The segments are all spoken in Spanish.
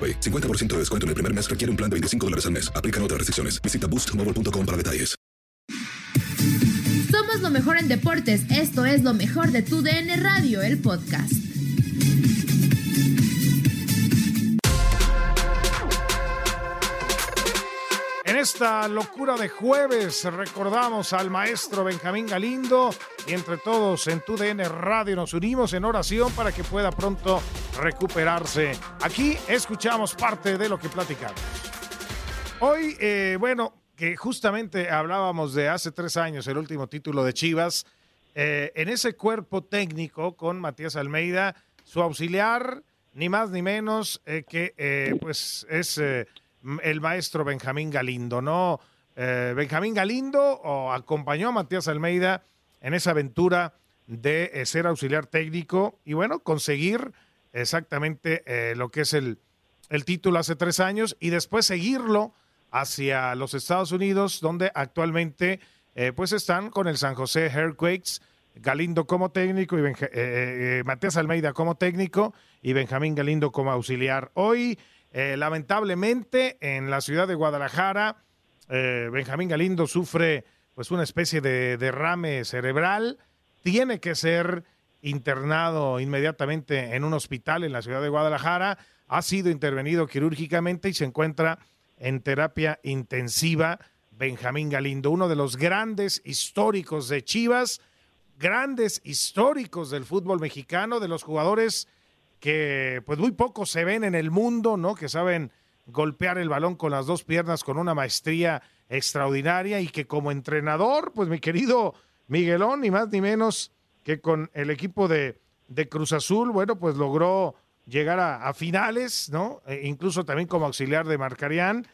AroPay. 50% de descuento en el primer mes requiere un plan de 25 dólares al mes. Aplican otras restricciones. Visita boostmobile.com para detalles. Somos lo mejor en deportes. Esto es lo mejor de tu DN Radio, el podcast. En esta locura de jueves recordamos al maestro Benjamín Galindo y entre todos en tu DN Radio nos unimos en oración para que pueda pronto recuperarse. Aquí escuchamos parte de lo que platicamos. Hoy, eh, bueno, que justamente hablábamos de hace tres años, el último título de Chivas, eh, en ese cuerpo técnico con Matías Almeida, su auxiliar, ni más ni menos eh, que pues es el maestro Benjamín Galindo, ¿no? Benjamín Galindo acompañó a Matías Almeida en esa aventura de ser auxiliar técnico y bueno, conseguir exactamente eh, lo que es el, el título hace tres años y después seguirlo hacia los Estados Unidos, donde actualmente eh, pues están con el San José Earthquakes, Galindo como técnico y Benja- eh, Matías Almeida como técnico y Benjamín Galindo como auxiliar. Hoy, lamentablemente, en la ciudad de Guadalajara, Benjamín Galindo sufre pues una especie de derrame cerebral, tiene que ser internado inmediatamente en un hospital en la ciudad de Guadalajara, ha sido intervenido quirúrgicamente y se encuentra en terapia intensiva. Benjamín Galindo, uno de los grandes históricos de Chivas, grandes históricos del fútbol mexicano, de los jugadores que pues muy pocos se ven en el mundo, ¿no? Que saben golpear el balón con las dos piernas con una maestría extraordinaria y que como entrenador, pues mi querido Miguelón, ni más ni menos que con el equipo de, de Cruz Azul, bueno, pues logró llegar a, finales, ¿no? E incluso también como auxiliar de Marcarián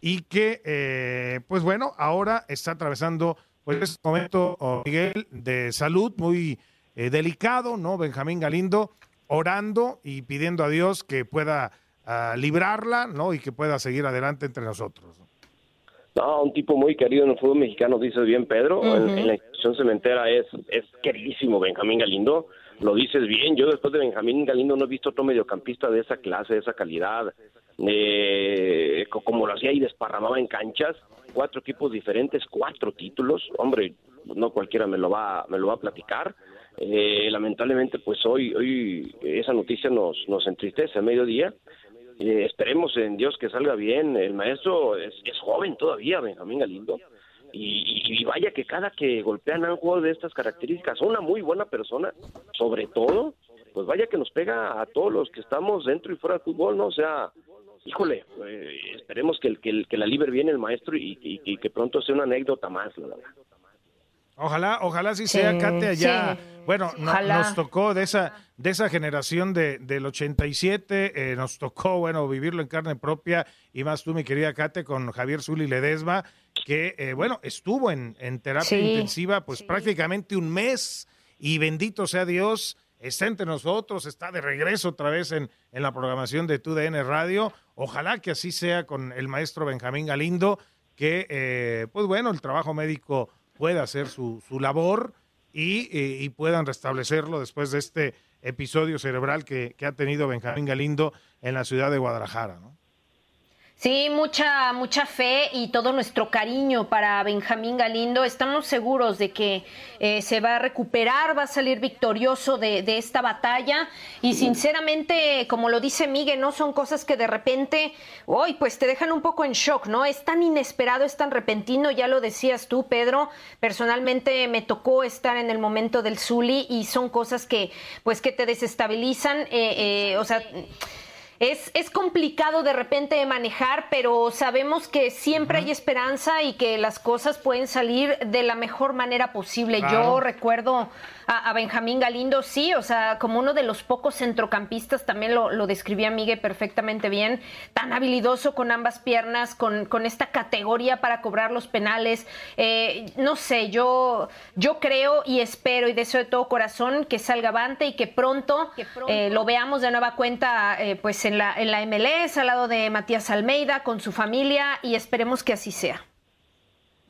y que, eh, pues bueno, ahora está atravesando pues este momento, oh, Miguel, de salud muy eh, delicado, ¿no? Benjamín Galindo orando y pidiendo a Dios que pueda ah, librarla, ¿no? Y que pueda seguir adelante entre nosotros. No, un tipo muy querido en el fútbol mexicano, dices bien, Pedro. en, la institución cementera es, es queridísimo Benjamín Galindo. Lo dices bien. Yo después de Benjamín Galindo no he visto otro mediocampista de esa clase, de esa calidad, eh, co- como lo hacía y desparramaba en canchas. Cuatro equipos diferentes, cuatro títulos. Hombre, no cualquiera me lo va, me lo va a platicar. Eh, lamentablemente, pues hoy, hoy esa noticia nos, nos entristece a mediodía. Eh, esperemos en Dios que salga bien. El maestro es, joven todavía, Benjamín Galindo. Y, vaya que cada que golpean a un jugador de estas características, una muy buena persona, sobre todo, pues vaya que nos pega a todos los que estamos dentro y fuera del fútbol, ¿no? O sea, híjole, eh, esperemos que, el, que, el- que la libre bien el maestro y que pronto sea una anécdota más, la verdad. Ojalá, ojalá sí sea, Kate, allá. Bueno, nos tocó de esa, de esa generación de, del 87, eh, nos tocó, bueno, vivirlo en carne propia, y más tú, mi querida Kate, con Javier Zuli Ledesma, que, eh, bueno, estuvo en, en terapia intensiva, pues prácticamente un mes, y bendito sea Dios, está entre nosotros, está de regreso otra vez en, en la programación de TUDN Radio. Ojalá que así sea con el maestro Benjamín Galindo, que, eh, pues bueno, el trabajo médico pueda hacer su, su labor y, puedan restablecerlo después de este episodio cerebral que, que ha tenido Benjamín Galindo en la ciudad de Guadalajara. ¿no? Sí, mucha, mucha fe y todo nuestro cariño para Benjamín Galindo. Estamos seguros de que eh, se va a recuperar, va a salir victorioso de, esta batalla. Y sinceramente, como lo dice Miguel, no son cosas que de repente, hoy pues te dejan un poco en shock, ¿no? Es tan inesperado, es tan repentino, ya lo decías tú, Pedro. Personalmente me tocó estar en el momento del Zuli y son cosas que, pues, que te desestabilizan. Eh, eh, o sea es, es complicado de repente manejar, pero sabemos que siempre hay esperanza y que las cosas pueden salir de la mejor manera posible. Yo recuerdo a, Benjamín Galindo, sí, o sea, como uno de los pocos centrocampistas, también lo, lo describía Miguel perfectamente bien, tan habilidoso con ambas piernas, con, con esta categoría para cobrar los penales. Eh, no sé, yo, yo creo y espero y deseo de todo corazón que salga avante y que pronto, eh, lo veamos de nueva cuenta eh, pues en la, en la MLS al lado de Matías Almeida con su familia y esperemos que así sea.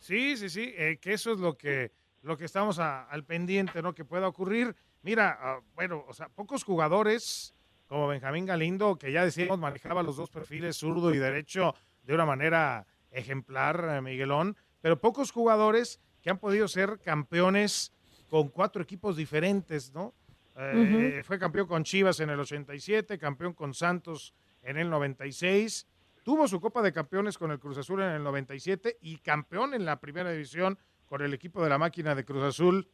Sí, sí, sí, que eso es lo que lo que estamos al pendiente, ¿no? Que pueda ocurrir. Mira, ah, bueno, o sea, pocos jugadores como Benjamín Galindo, que ya decíamos manejaba los dos perfiles, zurdo y derecho, de una manera ejemplar, eh, Miguelón, pero pocos jugadores que han podido ser campeones con cuatro equipos diferentes, ¿no? Eh, fue campeón con Chivas en el 87, campeón con Santos en el 96, tuvo su Copa de Campeones con el Cruz Azul en el 97 y campeón en la primera división con el equipo de la máquina de Cruz Azul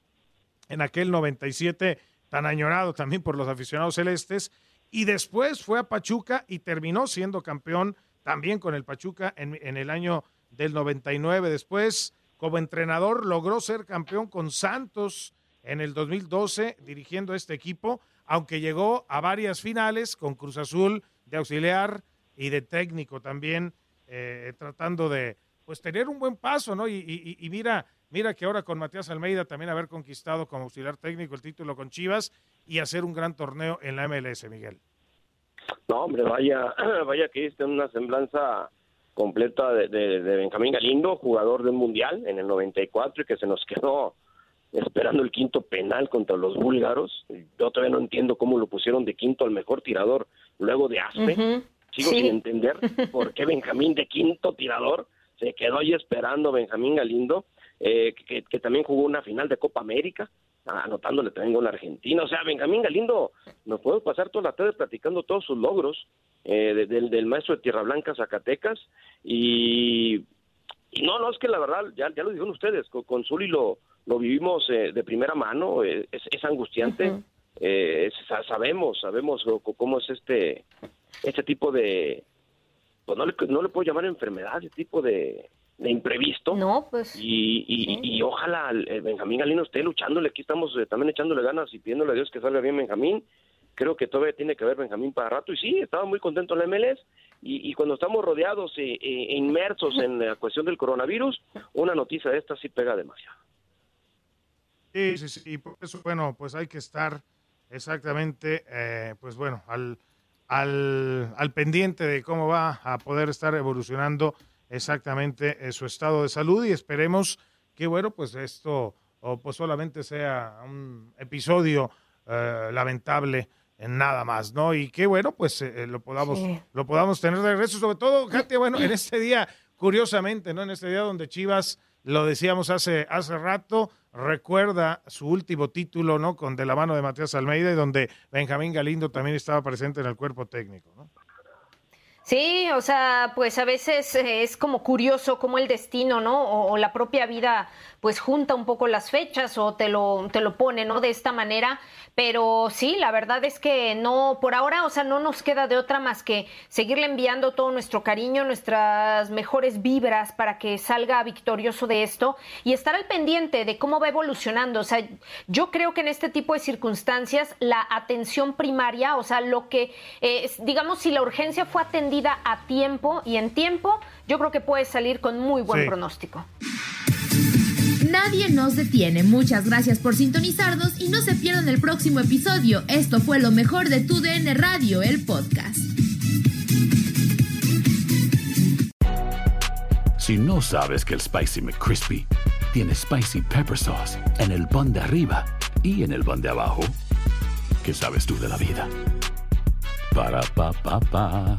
en aquel 97 tan añorado también por los aficionados celestes. Y después fue a Pachuca y terminó siendo campeón también con el Pachuca en, en el año del 99. Después, como entrenador, logró ser campeón con Santos en el 2012 dirigiendo este equipo, aunque llegó a varias finales con Cruz Azul de auxiliar y de técnico también, eh, tratando de pues tener un buen paso, ¿no? y, y mira, Mira que ahora con Matías Almeida también haber conquistado como auxiliar técnico el título con Chivas y hacer un gran torneo en la MLS, Miguel. No, hombre, vaya, vaya que en una semblanza completa de, de, Benjamín Galindo, jugador del Mundial en el 94 y que se nos quedó esperando el quinto penal contra los búlgaros. Yo todavía no entiendo cómo lo pusieron de quinto al mejor tirador luego de Aspe. Sigo sin entender por qué Benjamín de quinto tirador se quedó ahí esperando Benjamín Galindo eh, que, también jugó una final de Copa América, anotándole también con la Argentina. O sea, Benjamín Galindo, nos podemos pasar toda la tarde platicando todos sus logros eh, del, maestro de Tierra Blanca, Zacatecas. Y, no, no, es que la verdad, ya, ya lo dijeron ustedes, con, con Zuli lo, lo vivimos eh, de primera mano, es, es, angustiante. sabemos, sabemos cómo es este, este tipo de, pues no le, no le puedo llamar enfermedad, ese tipo de, de imprevisto. No, pues. Y, y, ojalá el Benjamín Galino esté luchándole. Aquí estamos eh, también echándole ganas y pidiéndole a Dios que salga bien Benjamín. Creo que todavía tiene que ver Benjamín para rato. Y sí, estaba muy contento en la MLS. Y, y cuando estamos rodeados e, e, inmersos en la cuestión del coronavirus, una noticia de esta sí pega demasiado. Sí, sí, sí. Y por eso, bueno, pues hay que estar exactamente, eh, pues bueno, al, al, al pendiente de cómo va a poder estar evolucionando exactamente eh, su estado de salud y esperemos que, bueno, pues esto o pues solamente sea un episodio eh, lamentable en nada más, ¿no? Y que, bueno, pues eh, lo podamos lo podamos tener de regreso, sobre todo, Katia, bueno, en este día, curiosamente, ¿no? En este día donde Chivas, lo decíamos hace, hace rato, recuerda su último título, ¿no? Con de la mano de Matías Almeida y donde Benjamín Galindo también estaba presente en el cuerpo técnico, ¿no? Sí, o sea, pues a veces eh, es como curioso cómo el destino, ¿no? O, o, la propia vida, pues junta un poco las fechas o te lo, te lo pone, ¿no? De esta manera. Pero sí, la verdad es que no, por ahora, o sea, no nos queda de otra más que seguirle enviando todo nuestro cariño, nuestras mejores vibras para que salga victorioso de esto y estar al pendiente de cómo va evolucionando. O sea, yo creo que en este tipo de circunstancias la atención primaria, o sea, lo que, eh, digamos, si la urgencia fue atendida a tiempo y en tiempo, yo creo que puede salir con muy buen Sí. pronóstico. Nadie nos detiene. Muchas gracias por sintonizarnos y no se pierdan el próximo episodio. Esto fue lo mejor de tu DN Radio, el podcast. Si no sabes que el Spicy McCrispy tiene Spicy Pepper Sauce en el pan de arriba y en el pan de abajo, ¿qué sabes tú de la vida? Para, pa, pa, pa.